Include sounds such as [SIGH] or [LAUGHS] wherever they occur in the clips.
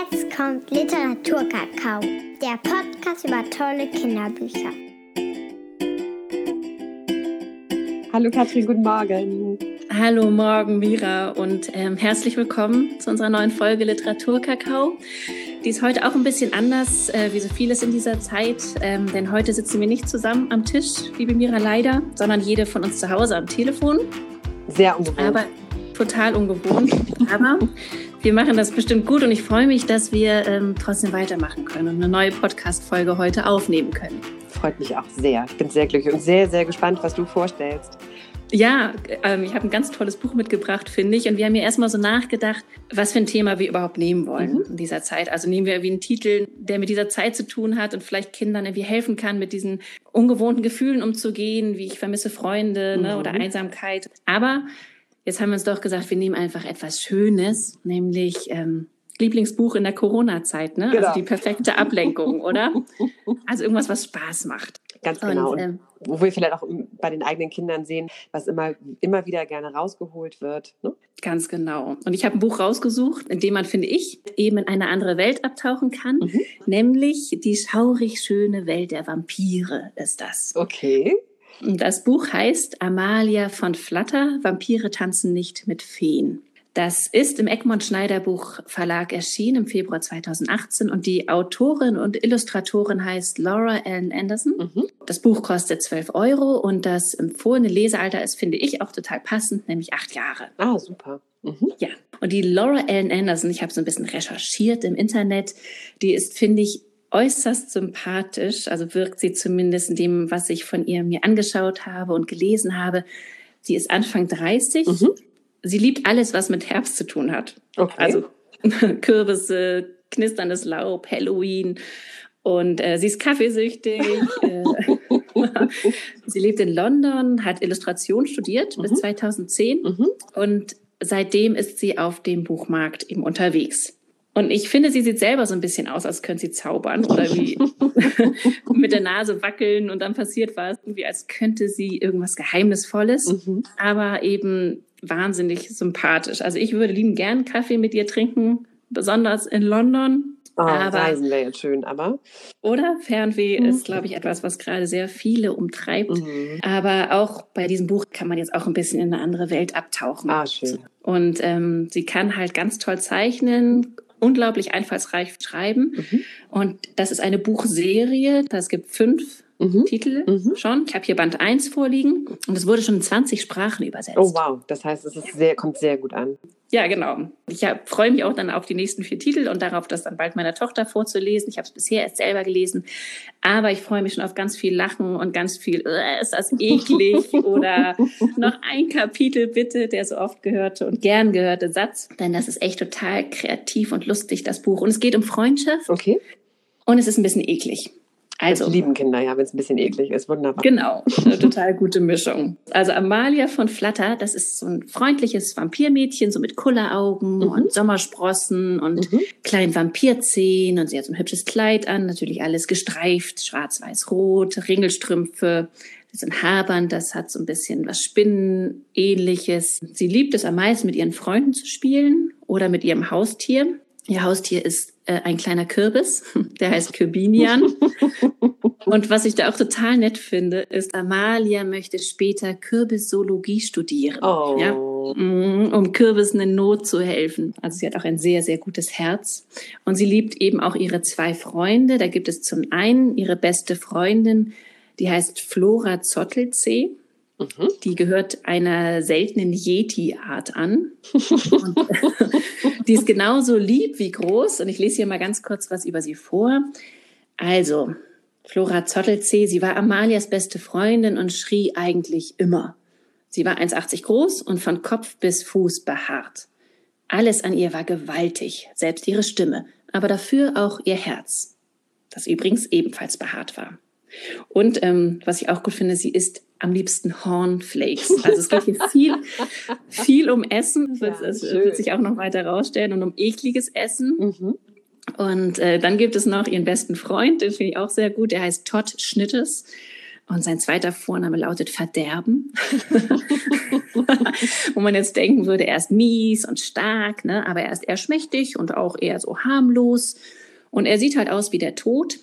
Jetzt kommt Literaturkakao, der Podcast über tolle Kinderbücher. Hallo Katrin, guten Morgen. Hallo Morgen, Mira und ähm, herzlich willkommen zu unserer neuen Folge Literaturkakao. Die ist heute auch ein bisschen anders, äh, wie so vieles in dieser Zeit, ähm, denn heute sitzen wir nicht zusammen am Tisch, liebe Mira, leider, sondern jede von uns zu Hause am Telefon. Sehr ungewohnt. Aber total ungewohnt. Aber wir machen das bestimmt gut und ich freue mich, dass wir ähm, trotzdem weitermachen können und eine neue Podcast-Folge heute aufnehmen können. Freut mich auch sehr. Ich bin sehr glücklich und sehr, sehr gespannt, was du vorstellst. Ja, ähm, ich habe ein ganz tolles Buch mitgebracht, finde ich. Und wir haben ja erstmal so nachgedacht, was für ein Thema wir überhaupt nehmen wollen mhm. in dieser Zeit. Also nehmen wir irgendwie einen Titel, der mit dieser Zeit zu tun hat und vielleicht Kindern irgendwie helfen kann, mit diesen ungewohnten Gefühlen umzugehen, wie ich vermisse Freunde mhm. ne, oder mhm. Einsamkeit. Aber Jetzt haben wir uns doch gesagt, wir nehmen einfach etwas Schönes, nämlich ähm, Lieblingsbuch in der Corona-Zeit, ne? Also genau. Also die perfekte Ablenkung, oder? Also irgendwas, was Spaß macht. Ganz genau. Und, ähm, wo wir vielleicht auch bei den eigenen Kindern sehen, was immer, immer wieder gerne rausgeholt wird. Ne? Ganz genau. Und ich habe ein Buch rausgesucht, in dem man, finde ich, eben in eine andere Welt abtauchen kann. Mhm. Nämlich die schaurig schöne Welt der Vampire ist das. Okay. Das Buch heißt Amalia von Flatter, Vampire tanzen nicht mit Feen. Das ist im Egmont Schneider Buch Verlag erschienen im Februar 2018 und die Autorin und Illustratorin heißt Laura Ellen Anderson. Mhm. Das Buch kostet 12 Euro und das empfohlene Lesealter ist, finde ich, auch total passend, nämlich acht Jahre. Ah, super. Mhm. Ja, und die Laura Ellen Anderson, ich habe so ein bisschen recherchiert im Internet, die ist, finde ich, äußerst sympathisch, also wirkt sie zumindest in dem, was ich von ihr mir angeschaut habe und gelesen habe. Sie ist Anfang 30. Mhm. Sie liebt alles, was mit Herbst zu tun hat. Okay. Also [LAUGHS] Kürbisse, knisterndes Laub, Halloween. Und äh, sie ist kaffeesüchtig. [LAUGHS] äh, sie lebt in London, hat Illustration studiert mhm. bis 2010 mhm. und seitdem ist sie auf dem Buchmarkt eben unterwegs. Und ich finde, sie sieht selber so ein bisschen aus, als könnte sie zaubern oder wie [LAUGHS] mit der Nase wackeln und dann passiert was, wie als könnte sie irgendwas Geheimnisvolles, mhm. aber eben wahnsinnig sympathisch. Also ich würde lieben gern Kaffee mit ihr trinken, besonders in London. Oh, aber, Reisen wäre jetzt schön, aber. Oder Fernweh mhm. ist, glaube ich, etwas, was gerade sehr viele umtreibt. Mhm. Aber auch bei diesem Buch kann man jetzt auch ein bisschen in eine andere Welt abtauchen. Ah, schön. Und ähm, sie kann halt ganz toll zeichnen unglaublich einfallsreich schreiben. Mhm. Und das ist eine Buchserie. Es gibt fünf mhm. Titel mhm. schon. Ich habe hier Band 1 vorliegen und es wurde schon in 20 Sprachen übersetzt. Oh wow, das heißt, es sehr, kommt sehr gut an. Ja, genau. Ich freue mich auch dann auf die nächsten vier Titel und darauf, das dann bald meiner Tochter vorzulesen. Ich habe es bisher erst selber gelesen, aber ich freue mich schon auf ganz viel Lachen und ganz viel, äh, ist das eklig [LAUGHS] oder noch ein Kapitel bitte, der so oft gehörte und gern gehörte Satz, denn das ist echt total kreativ und lustig, das Buch. Und es geht um Freundschaft. Okay. Und es ist ein bisschen eklig. Also, das lieben Kinder, ja, wenn es ein bisschen eklig ist. Wunderbar. Genau, [LAUGHS] eine total gute Mischung. Also Amalia von Flatter, das ist so ein freundliches Vampirmädchen, so mit Kulleraugen mhm. und Sommersprossen und mhm. kleinen Vampirzähnen. Und sie hat so ein hübsches Kleid an, natürlich alles gestreift, schwarz-weiß-rot, Ringelstrümpfe. Das ist ein Haarband, das hat so ein bisschen was Spinnenähnliches. Sie liebt es am meisten, mit ihren Freunden zu spielen oder mit ihrem Haustier. Ihr Haustier ist äh, ein kleiner Kürbis, [LAUGHS] der heißt Kürbinian. [LAUGHS] Und was ich da auch total nett finde, ist, Amalia möchte später Kürbissologie studieren. Oh. Ja, mm, um Kürbissen in Not zu helfen. Also sie hat auch ein sehr, sehr gutes Herz. Und sie liebt eben auch ihre zwei Freunde. Da gibt es zum einen ihre beste Freundin, die heißt Flora Zottelzee. Mhm. Die gehört einer seltenen Yeti-Art an. [LAUGHS] Die ist genauso lieb wie groß. Und ich lese hier mal ganz kurz was über sie vor. Also, Flora Zottelzee, sie war Amalias beste Freundin und schrie eigentlich immer. Sie war 1,80 groß und von Kopf bis Fuß behaart. Alles an ihr war gewaltig, selbst ihre Stimme, aber dafür auch ihr Herz, das übrigens ebenfalls behaart war. Und ähm, was ich auch gut finde, sie isst am liebsten Hornflakes. [LAUGHS] Also es geht hier viel, viel um Essen. Ja, das wird sich auch noch weiter rausstellen und um ekliges Essen. Mhm. Und äh, dann gibt es noch ihren besten Freund, den finde ich auch sehr gut. Der heißt Todd Schnittes. Und sein zweiter Vorname lautet Verderben. [LAUGHS] Wo man jetzt denken würde, er ist mies und stark, ne? aber er ist eher schmächtig und auch eher so harmlos. Und er sieht halt aus wie der Tod,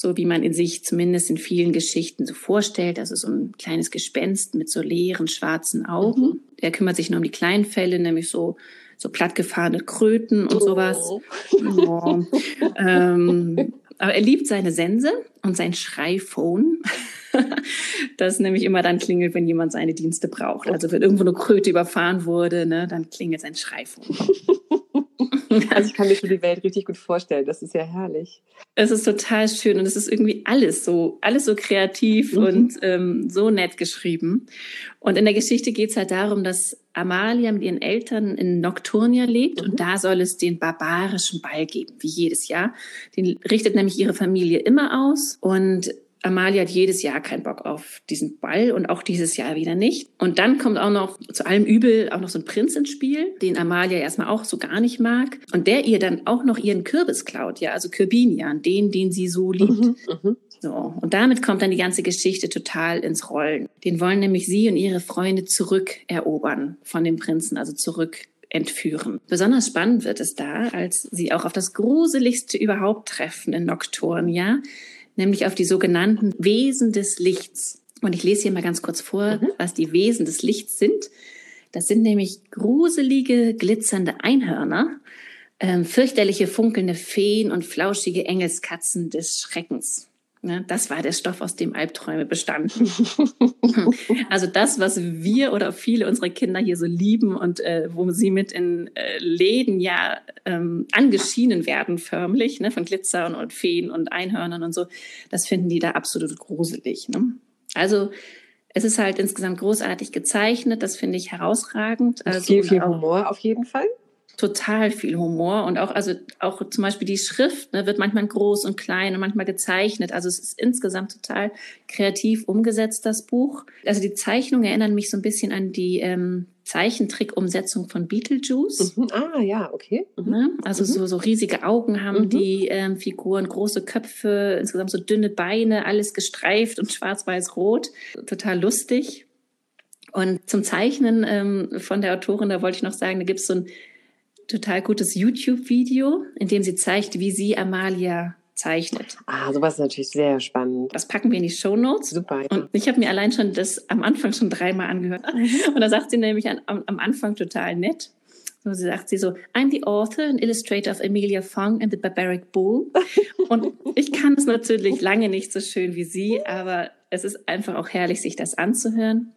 so wie man in sich zumindest in vielen Geschichten so vorstellt. Also so ein kleines Gespenst mit so leeren schwarzen Augen. Mhm. Er kümmert sich nur um die kleinen Fälle, nämlich so so plattgefahrene Kröten und sowas. Oh. Oh. ähm, aber er liebt seine Sense und sein Schreiphone. [LAUGHS] das nämlich immer dann klingelt, wenn jemand seine Dienste braucht. Also wenn irgendwo eine Kröte überfahren wurde, ne, dann klingelt sein Schreiphone. [LAUGHS] [LAUGHS] Also ich kann mir schon die Welt richtig gut vorstellen. Das ist ja herrlich. Es ist total schön und es ist irgendwie alles so, alles so kreativ mhm. und ähm, so nett geschrieben. Und in der Geschichte geht es halt darum, dass Amalia mit ihren Eltern in Nocturnia lebt mhm. und da soll es den barbarischen Ball geben, wie jedes Jahr. Den richtet nämlich ihre Familie immer aus und Amalia hat jedes Jahr keinen Bock auf diesen Ball und auch dieses Jahr wieder nicht. Und dann kommt auch noch zu allem Übel auch noch so ein Prinz ins Spiel, den Amalia erstmal auch so gar nicht mag. Und der ihr dann auch noch ihren Kürbis klaut, ja, also Kürbinian, den, den sie so liebt. Mhm, mhm, so. Und damit kommt dann die ganze Geschichte total ins Rollen. Den wollen nämlich sie und ihre Freunde zurückerobern von dem Prinzen, also zurück entführen. Besonders spannend wird es da, als sie auch auf das gruseligste überhaupt treffen in Nocturnia, nämlich auf die sogenannten Wesen des Lichts. Und ich lese hier mal ganz kurz vor, mhm. was die Wesen des Lichts sind. Das sind nämlich gruselige, glitzernde Einhörner, ähm, fürchterliche, funkelnde Feen und flauschige Engelskatzen des Schreckens. Ne, das war der Stoff, aus dem Albträume bestanden. [LAUGHS] also das, was wir oder viele unserer Kinder hier so lieben und äh, wo sie mit in äh, Läden ja ähm, angeschienen werden, förmlich, ne, von Glitzer und, und, Feen und Einhörnern und so, das finden die da absolut gruselig. Ne? Also es ist halt insgesamt großartig gezeichnet, das finde ich herausragend. Also, viel, viel Humor auf jeden Fall total viel Humor und auch, also auch zum Beispiel die Schrift ne, wird manchmal groß und klein und manchmal gezeichnet. Also es ist insgesamt total kreativ umgesetzt, das Buch. Also die Zeichnungen erinnern mich so ein bisschen an die ähm, Zeichentrick-Umsetzung von Beetlejuice. Mhm. Ah, ja, okay. Mhm. Ne? Also mhm. so, so riesige Augen haben mhm. die ähm, Figuren, große Köpfe, insgesamt so dünne Beine, alles gestreift und schwarz-weiß-rot. Total lustig. Und zum Zeichnen ähm, von der Autorin, da wollte ich noch sagen, da gibt es so ein total gutes YouTube-Video, in dem sie zeigt, wie sie Amalia zeichnet. Ah, sowas ist natürlich sehr spannend. Das packen wir in die Show Notes. Super. Ja. Und ich habe mir allein schon das am Anfang schon dreimal angehört. [LAUGHS] Und da sagt sie nämlich an, am, am, Anfang total nett. So, sie sagt sie so, I'm the author and illustrator of Amelia Fong and the Barbaric Bull. [LAUGHS] Und ich kann es natürlich lange nicht so schön wie sie, aber es ist einfach auch herrlich, sich das anzuhören.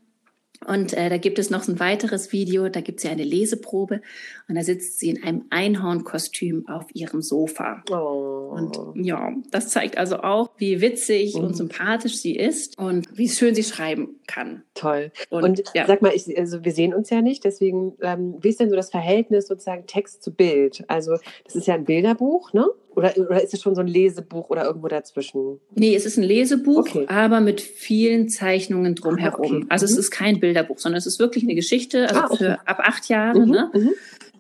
Und äh, da gibt es noch ein weiteres Video, da gibt sie eine Leseprobe und da sitzt sie in einem Einhornkostüm auf ihrem Sofa. Oh. Und ja, das zeigt also auch, wie witzig mhm. und sympathisch sie ist und wie schön sie schreiben kann. Toll. Und, und ja. sag mal, ich, also wir sehen uns ja nicht, deswegen, ähm, wie ist denn so das Verhältnis sozusagen Text zu Bild? Also das ist ja ein Bilderbuch, ne? Oder, oder ist es schon so ein Lesebuch oder irgendwo dazwischen? Nee, es ist ein Lesebuch, okay. aber mit vielen Zeichnungen drumherum. Okay. Also mhm. es ist kein Bilderbuch, sondern es ist wirklich eine Geschichte, also ah, okay. für ab acht Jahre. Mhm. Ne? Mhm.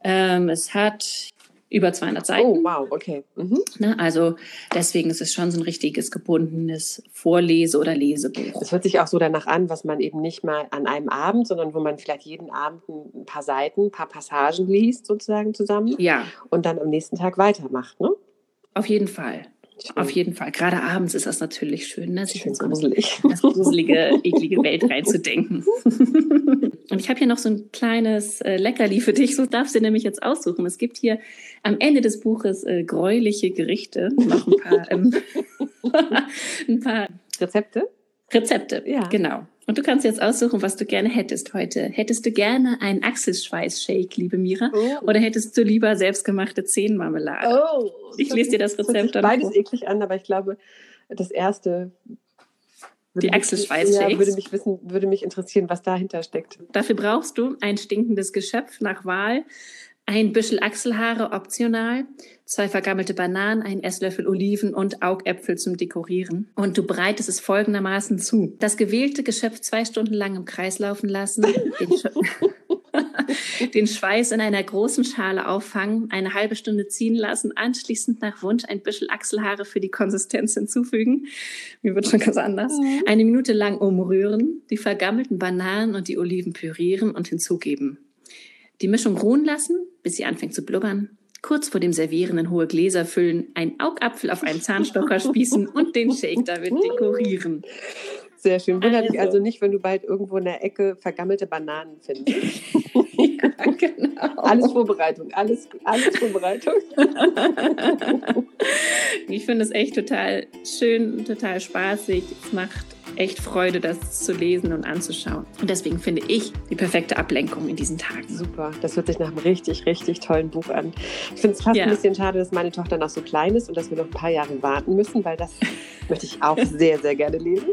Ähm, es hat über 200 Seiten. Oh, wow, okay. Mhm. Ne, also deswegen ist es schon so ein richtiges gebundenes Vorlese- oder Lesebuch. Es hört sich auch so danach an, was man eben nicht mal an einem Abend, sondern wo man vielleicht jeden Abend ein paar Seiten, ein paar Passagen liest sozusagen zusammen. Ja. Und dann am nächsten Tag weitermacht, ne? Auf jeden Fall. Schön. Auf jeden Fall. Gerade abends ist das natürlich schön, ne? sich in so gruselig. das gruselige, eklige Welt reinzudenken. Und ich habe hier noch so ein kleines äh, Leckerli für dich. So darfst du nämlich jetzt aussuchen. Es gibt hier am Ende des Buches äh, gräuliche Gerichte. Noch ein paar, ähm, [LAUGHS] ein paar Rezepte. Rezepte, ja. genau. Und du kannst jetzt aussuchen, was du gerne hättest heute. Hättest du gerne einen Achselschweiß-Shake, liebe Mira? Oh. Oder hättest du lieber selbstgemachte Zehenmarmelade? Oh, ich lese dir das Rezept an. Beides eklig an, aber ich glaube, das erste. Die Achselschweiß-Shakes. Ja, würde mich wissen, würde mich interessieren, was dahinter steckt. Dafür brauchst du ein stinkendes Geschöpf nach Wahl, ein Büschel Achselhaare optional, zwei vergammelte Bananen, ein Esslöffel Oliven und Augäpfel zum Dekorieren. Und du bereitest es folgendermaßen zu. Das gewählte Geschöpf zwei Stunden lang im Kreis laufen lassen, den, [LAUGHS] den Schweiß in einer großen Schale auffangen, eine halbe Stunde ziehen lassen, anschließend nach Wunsch ein bisschen Achselhaare für die Konsistenz hinzufügen. Mir wird schon ganz anders. Mhm. Eine Minute lang umrühren, die vergammelten Bananen und die Oliven pürieren und hinzugeben. Die Mischung ruhen lassen, bis sie anfängt zu blubbern. Kurz vor dem Servieren in hohe Gläser füllen, einen Augapfel auf einen Zahnstocher spießen und den Shake damit dekorieren. Sehr schön. Wundert also. mich also nicht, wenn du bald irgendwo in der Ecke vergammelte Bananen findest. [LAUGHS] ja, genau. Alles Vorbereitung, alles, alles Vorbereitung. [LAUGHS] ich finde es echt total schön, total spaßig. Es macht echt Freude, das zu lesen und anzuschauen. Und deswegen finde ich die perfekte Ablenkung in diesen Tagen. Super, das hört sich nach einem richtig, richtig tollen Buch an. Ich finde es fast ja. ein bisschen schade, dass meine Tochter noch so klein ist und dass wir noch ein paar Jahre warten müssen, weil das [LAUGHS] möchte ich auch sehr, sehr gerne lesen.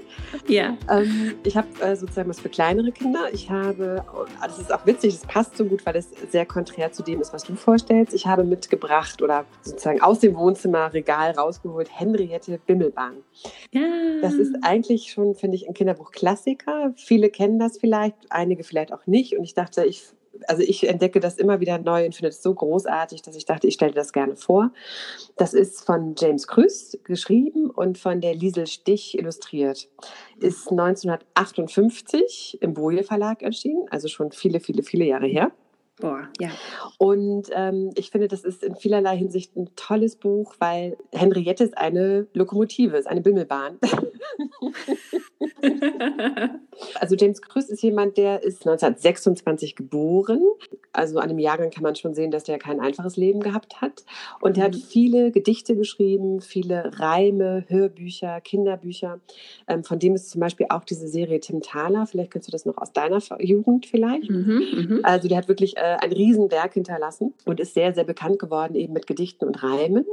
Ja. Ähm, ich habe äh, sozusagen was für kleinere Kinder. Ich habe, oh, das ist auch witzig, das passt so gut, weil es sehr konträr zu dem ist, was du vorstellst. Ich habe mitgebracht oder sozusagen aus dem Wohnzimmerregal rausgeholt Henriette Bimmelbahn. Ja. Das ist eigentlich schon, finde ich, ein Kinderbuch-Klassiker. Viele kennen das vielleicht, einige vielleicht auch nicht. Und ich dachte, ich also ich entdecke das immer wieder neu und finde es so großartig, dass ich dachte, ich stelle das gerne vor. Das ist von James Krüß geschrieben und von der Liesel Stich illustriert. Ist 1958 im Boje Verlag erschienen, also schon viele, viele, viele Jahre her. Boah, ja. Und ähm, ich finde, das ist in vielerlei Hinsicht ein tolles Buch, weil Henriette ist eine Lokomotive, ist eine Bimmelbahn. [LAUGHS] also James Krüß ist jemand, der ist 1926 geboren. Also an dem Jahrgang kann man schon sehen, dass der kein einfaches Leben gehabt hat. Und er hat mhm. viele Gedichte geschrieben, viele Reime, Hörbücher, Kinderbücher. Ähm, von dem ist zum Beispiel auch diese Serie Tim Thaler. Vielleicht kennst du das noch aus deiner Jugend vielleicht. Mhm, mhm. also der hat wirklich äh, ein Riesenwerk hinterlassen und ist sehr, sehr bekannt geworden eben mit Gedichten und Reimen.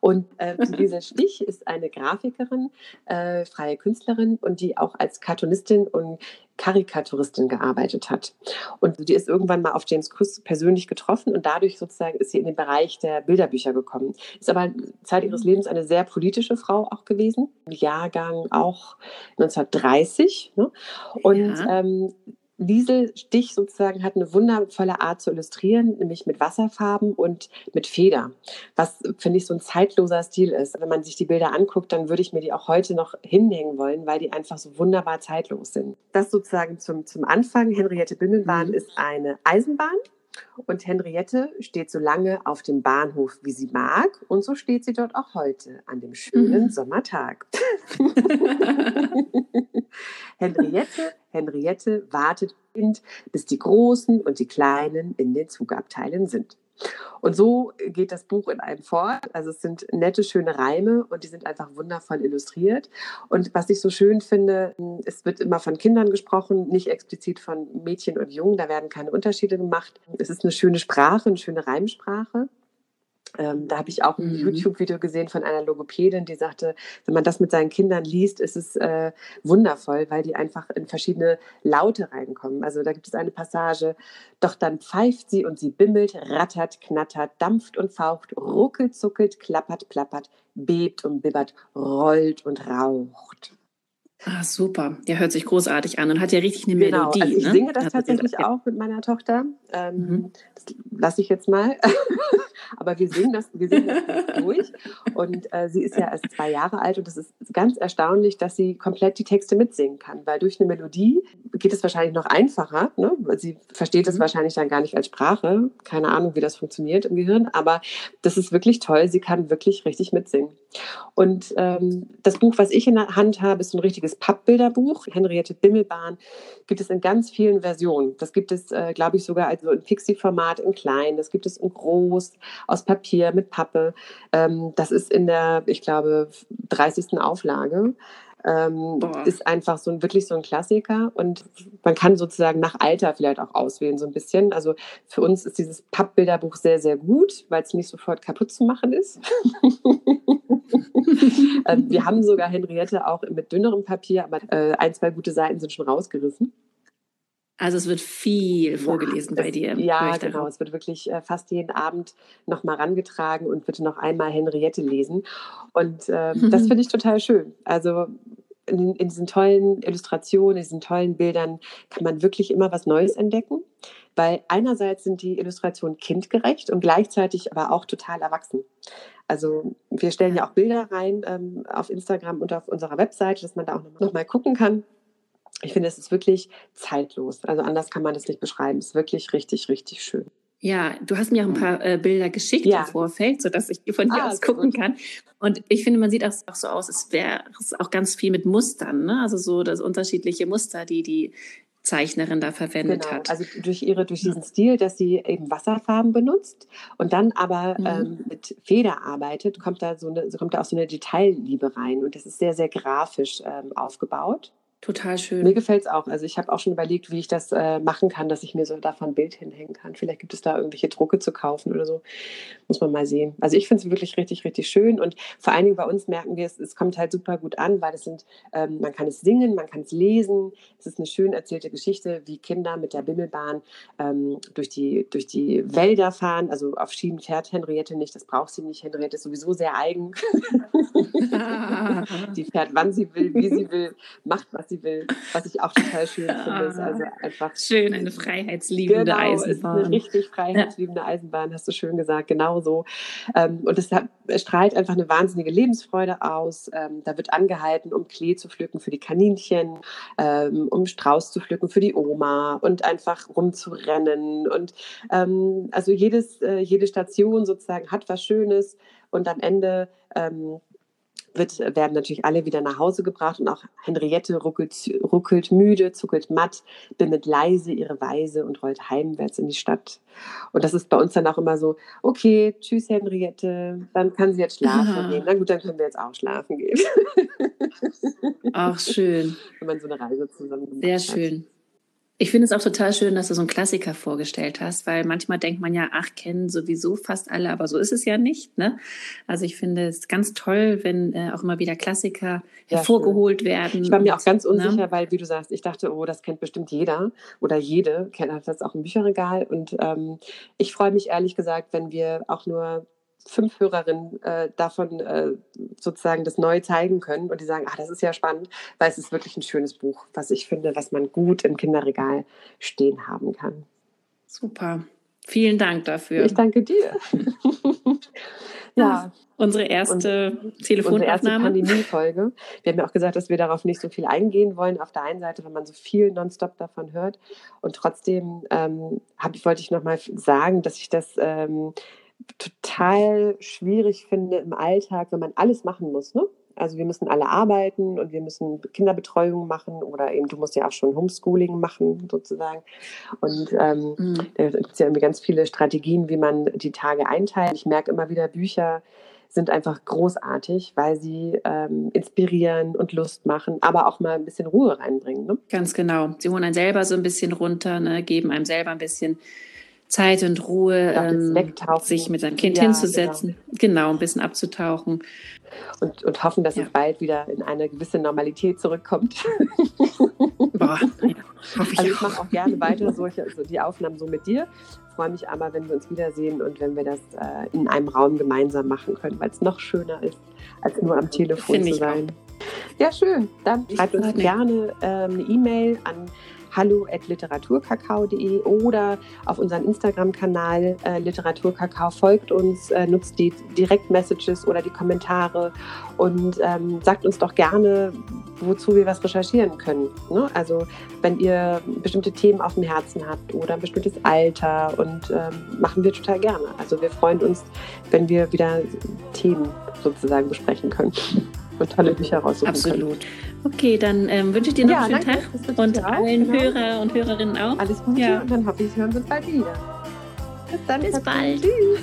Und äh, [LAUGHS] dieser Stich ist eine Grafikerin, äh, freie Künstlerin und die auch als Cartoonistin und Karikaturistin gearbeitet hat. Und die ist irgendwann mal auf James Krüss persönlich getroffen und dadurch sozusagen ist sie in den Bereich der Bilderbücher gekommen. Ist aber Zeit ihres Lebens eine sehr politische Frau auch gewesen. Jahrgang auch 1930. Ne? Und ja. ähm, Liesel Stich sozusagen hat eine wundervolle Art zu illustrieren, nämlich mit Wasserfarben und mit Feder, was finde ich so ein zeitloser Stil ist. Wenn man sich die Bilder anguckt, dann würde ich mir die auch heute noch hinhängen wollen, weil die einfach so wunderbar zeitlos sind. Das sozusagen zum, zum Anfang. Henriette Bimmelbahn mhm. ist eine Eisenbahn. Und Henriette steht so lange auf dem Bahnhof, wie sie mag. Und so steht sie dort auch heute an dem schönen mhm. Sommertag. [LAUGHS] Henriette, Henriette wartet, bis die Großen und die Kleinen in den Zugabteilen sind. Und so geht das Buch in einem fort. Also es sind nette, schöne Reime und die sind einfach wundervoll illustriert. Und was ich so schön finde, es wird immer von Kindern gesprochen, nicht explizit von Mädchen und Jungen. Da werden keine Unterschiede gemacht. Es ist eine schöne Sprache, eine schöne Reimsprache. Ähm, da habe ich auch ein mhm. YouTube-Video gesehen von einer Logopädin, die sagte, wenn man das mit seinen Kindern liest, ist es äh, wundervoll, weil die einfach in verschiedene Laute reinkommen. Also da gibt es eine Passage, doch dann pfeift sie und sie bimmelt, rattert, knattert, dampft und faucht, ruckelt, zuckelt, klappert, plappert, bebt und bibbert, rollt und raucht. Ah, super. Der hört sich großartig an und hat ja richtig eine genau. Melodie. Also ich ne? singe das tatsächlich auch mit meiner Tochter. Ähm, mhm. Das lasse ich jetzt mal. [LAUGHS] Aber wir singen das, wir singen das [LAUGHS] durch. Und äh, sie ist ja erst zwei Jahre alt und es ist ganz erstaunlich, dass sie komplett die Texte mitsingen kann. Weil durch eine Melodie geht es wahrscheinlich noch einfacher. Ne? Sie versteht es mhm. wahrscheinlich dann gar nicht als Sprache. Keine Ahnung, wie das funktioniert im Gehirn. Aber das ist wirklich toll. Sie kann wirklich richtig mitsingen. Und ähm, das Buch, was ich in der Hand habe, ist ein richtiges Pappbilderbuch. Henriette Bimmelbahn gibt es in ganz vielen Versionen. Das gibt es, äh, glaube ich, sogar also in Pixie-Format, in klein. Das gibt es in groß, aus Papier, mit Pappe. Ähm, das ist in der, ich glaube, 30. Auflage. Ähm, ist einfach so ein, wirklich so ein Klassiker und man kann sozusagen nach Alter vielleicht auch auswählen so ein bisschen. Also für uns ist dieses Pappbilderbuch sehr, sehr gut, weil es nicht sofort kaputt zu machen ist. [LAUGHS] ähm, wir haben sogar Henriette auch mit dünnerem Papier, aber äh, ein, zwei gute Seiten sind schon rausgerissen. Also es wird viel vorgelesen ja, bei dir. Ja, genau. Es wird wirklich äh, fast jeden Abend nochmal rangetragen und bitte noch einmal Henriette lesen. Und äh, [LAUGHS] das finde ich total schön. Also in, in, diesen tollen Illustrationen, in diesen tollen Bildern kann man wirklich immer was Neues entdecken. weil einerseits sind die Illustrationen kindgerecht und gleichzeitig aber auch total erwachsen. Also wir stellen ja auch Bilder rein ähm, auf Instagram und auf unserer Webseite, dass man da auch nochmal noch mal gucken kann. Ich finde, es ist wirklich zeitlos. Also anders kann man das nicht beschreiben. Es ist wirklich richtig, richtig schön. Ja, du hast mir auch ein paar äh, Bilder geschickt ja. im Vorfeld, sodass ich von hier ah, aus gucken gut. kann. Und ich finde, man sieht auch, auch so aus, es wäre auch ganz viel mit Mustern, ne? Also so das unterschiedliche Muster, die die Zeichnerin da verwendet genau. hat. Also durch ihre, durch diesen Stil, dass sie eben Wasserfarben benutzt und dann aber mhm. ähm, mit Feder arbeitet, kommt da so eine, kommt da auch so eine Detailliebe rein und das ist sehr, sehr grafisch ähm, aufgebaut. Total schön. Mir gefällt es auch. Also ich habe auch schon überlegt, wie ich das äh, machen kann, dass ich mir so davon ein Bild hinhängen kann. Vielleicht gibt es da irgendwelche Drucke zu kaufen oder so. Muss man mal sehen. Also ich finde es wirklich richtig, richtig schön. Und vor allen Dingen bei uns merken wir es, es kommt halt super gut an, weil es sind, ähm, man kann es singen, man kann es lesen. Es ist eine schön erzählte Geschichte, wie Kinder mit der Bimmelbahn ähm, durch, die, durch die Wälder fahren. Also auf Schienen fährt Henriette nicht, das braucht sie nicht. Henriette ist sowieso sehr eigen. [LAUGHS] die fährt, wann sie will, wie sie will, macht, was sie will, was ich auch total schön [LAUGHS] finde. Ist also einfach schön, eine freiheitsliebende genau, Eisenbahn. Ist eine richtig freiheitsliebende ja. Eisenbahn, hast du schön gesagt, genau so. Ähm, und es, strahlt einfach eine wahnsinnige Lebensfreude aus. Ähm, da wird angehalten, um Klee zu pflücken für die Kaninchen, ähm, um Strauß zu pflücken für die Oma und einfach rumzurennen. Und also jedes, äh, jede Station sozusagen hat was Schönes und am Ende ähm, wird, werden natürlich alle wieder nach Hause gebracht und auch Henriette ruckelt, ruckelt müde, zuckelt matt, bimmelt leise ihre Weise und rollt heimwärts in die Stadt. Und das ist bei uns dann auch immer so, okay, tschüss Henriette, dann kann sie jetzt schlafen Aha. [LAUGHS] gehen. Na gut, dann können wir jetzt auch schlafen gehen. Ach, schön. [LAUGHS] Wenn man so eine Reise zusammen macht. Sehr schön. Ich finde es auch total schön, dass du so einen Klassiker vorgestellt hast, weil manchmal denkt man ja, ach, kennen sowieso fast alle, aber so ist es ja nicht. Ne? Also ich finde es ganz toll, wenn äh, auch immer wieder Klassiker ja, hervorgeholt schön. werden. Ich war mir auch ganz ne? unsicher, ne? weil, wie du sagst, ich dachte, oh, das kennt bestimmt jeder oder jede, kennt das auch im Bücherregal. Und ähm, ich freue mich ehrlich gesagt, wenn wir auch nur fünf Hörerinnen äh, davon äh, sozusagen das neu zeigen können und die sagen, ah, das ist ja spannend, weil es ist wirklich ein schönes Buch, was ich finde, was man gut im Kinderregal stehen haben kann. Super. Vielen Dank dafür. Ich danke dir. [LAUGHS] ja. Unsere erste Telefonaufnahme. Unsere erste Pandemie-Folge. Wir haben ja auch gesagt, dass wir darauf nicht so viel eingehen wollen. Auf der einen Seite, wenn man so viel nonstop davon hört. Und trotzdem ähm, hab, wollte ich nochmal sagen, dass ich das ähm, total schwierig finde im Alltag, wenn man alles machen muss. Ne? Also wir müssen alle arbeiten und wir müssen Kinderbetreuung machen oder eben du musst ja auch schon Homeschooling machen sozusagen. Und ähm, mhm. da gibt es ja irgendwie ganz viele Strategien, wie man die Tage einteilt. Ich merke immer wieder, Bücher sind einfach großartig, weil sie ähm, inspirieren und Lust machen, aber auch mal ein bisschen Ruhe reinbringen. Ne? Ganz genau. Sie holen einen selber so ein bisschen runter, ne? geben einem selber ein bisschen Zeit und Ruhe, ähm, sich mit seinem Kind ja, hinzusetzen, genau. genau. ein bisschen abzutauchen. Und, und hoffen, dass ja. es bald wieder in eine gewisse Normalität zurückkommt. [LAUGHS] Boah, ich also ich mache auch gerne weiter solche, also die Aufnahmen so mit dir. Freue mich aber, wenn wir uns wiedersehen und wenn wir das äh, in einem Raum gemeinsam machen können, weil es noch schöner ist, als nur am Telefon Find zu sein. Ja, schön. Dann schreibt uns gerne ähm, eine E-Mail an hallo.literaturkakao.de oder auf unseren Instagram-Kanal äh, Literaturkakao. Folgt uns, äh, nutzt die Direktmessages oder die Kommentare und ähm, sagt uns doch gerne, wozu wir was recherchieren können. Ne? Also wenn ihr bestimmte Themen auf dem Herzen habt oder ein bestimmtes Alter und ähm, machen wir total gerne. Also wir freuen uns, wenn wir wieder Themen sozusagen besprechen können und tolle Bücher raussuchen Absolut. Können. Okay, dann ähm, wünsche ich dir noch ja, einen schönen danke, Tag und allen genau. Hörer und Hörerinnen auch. Alles Gute ja. und dann hoffe ich, hören wir uns bald wieder. Bis dann. Bis bald. Tschüss.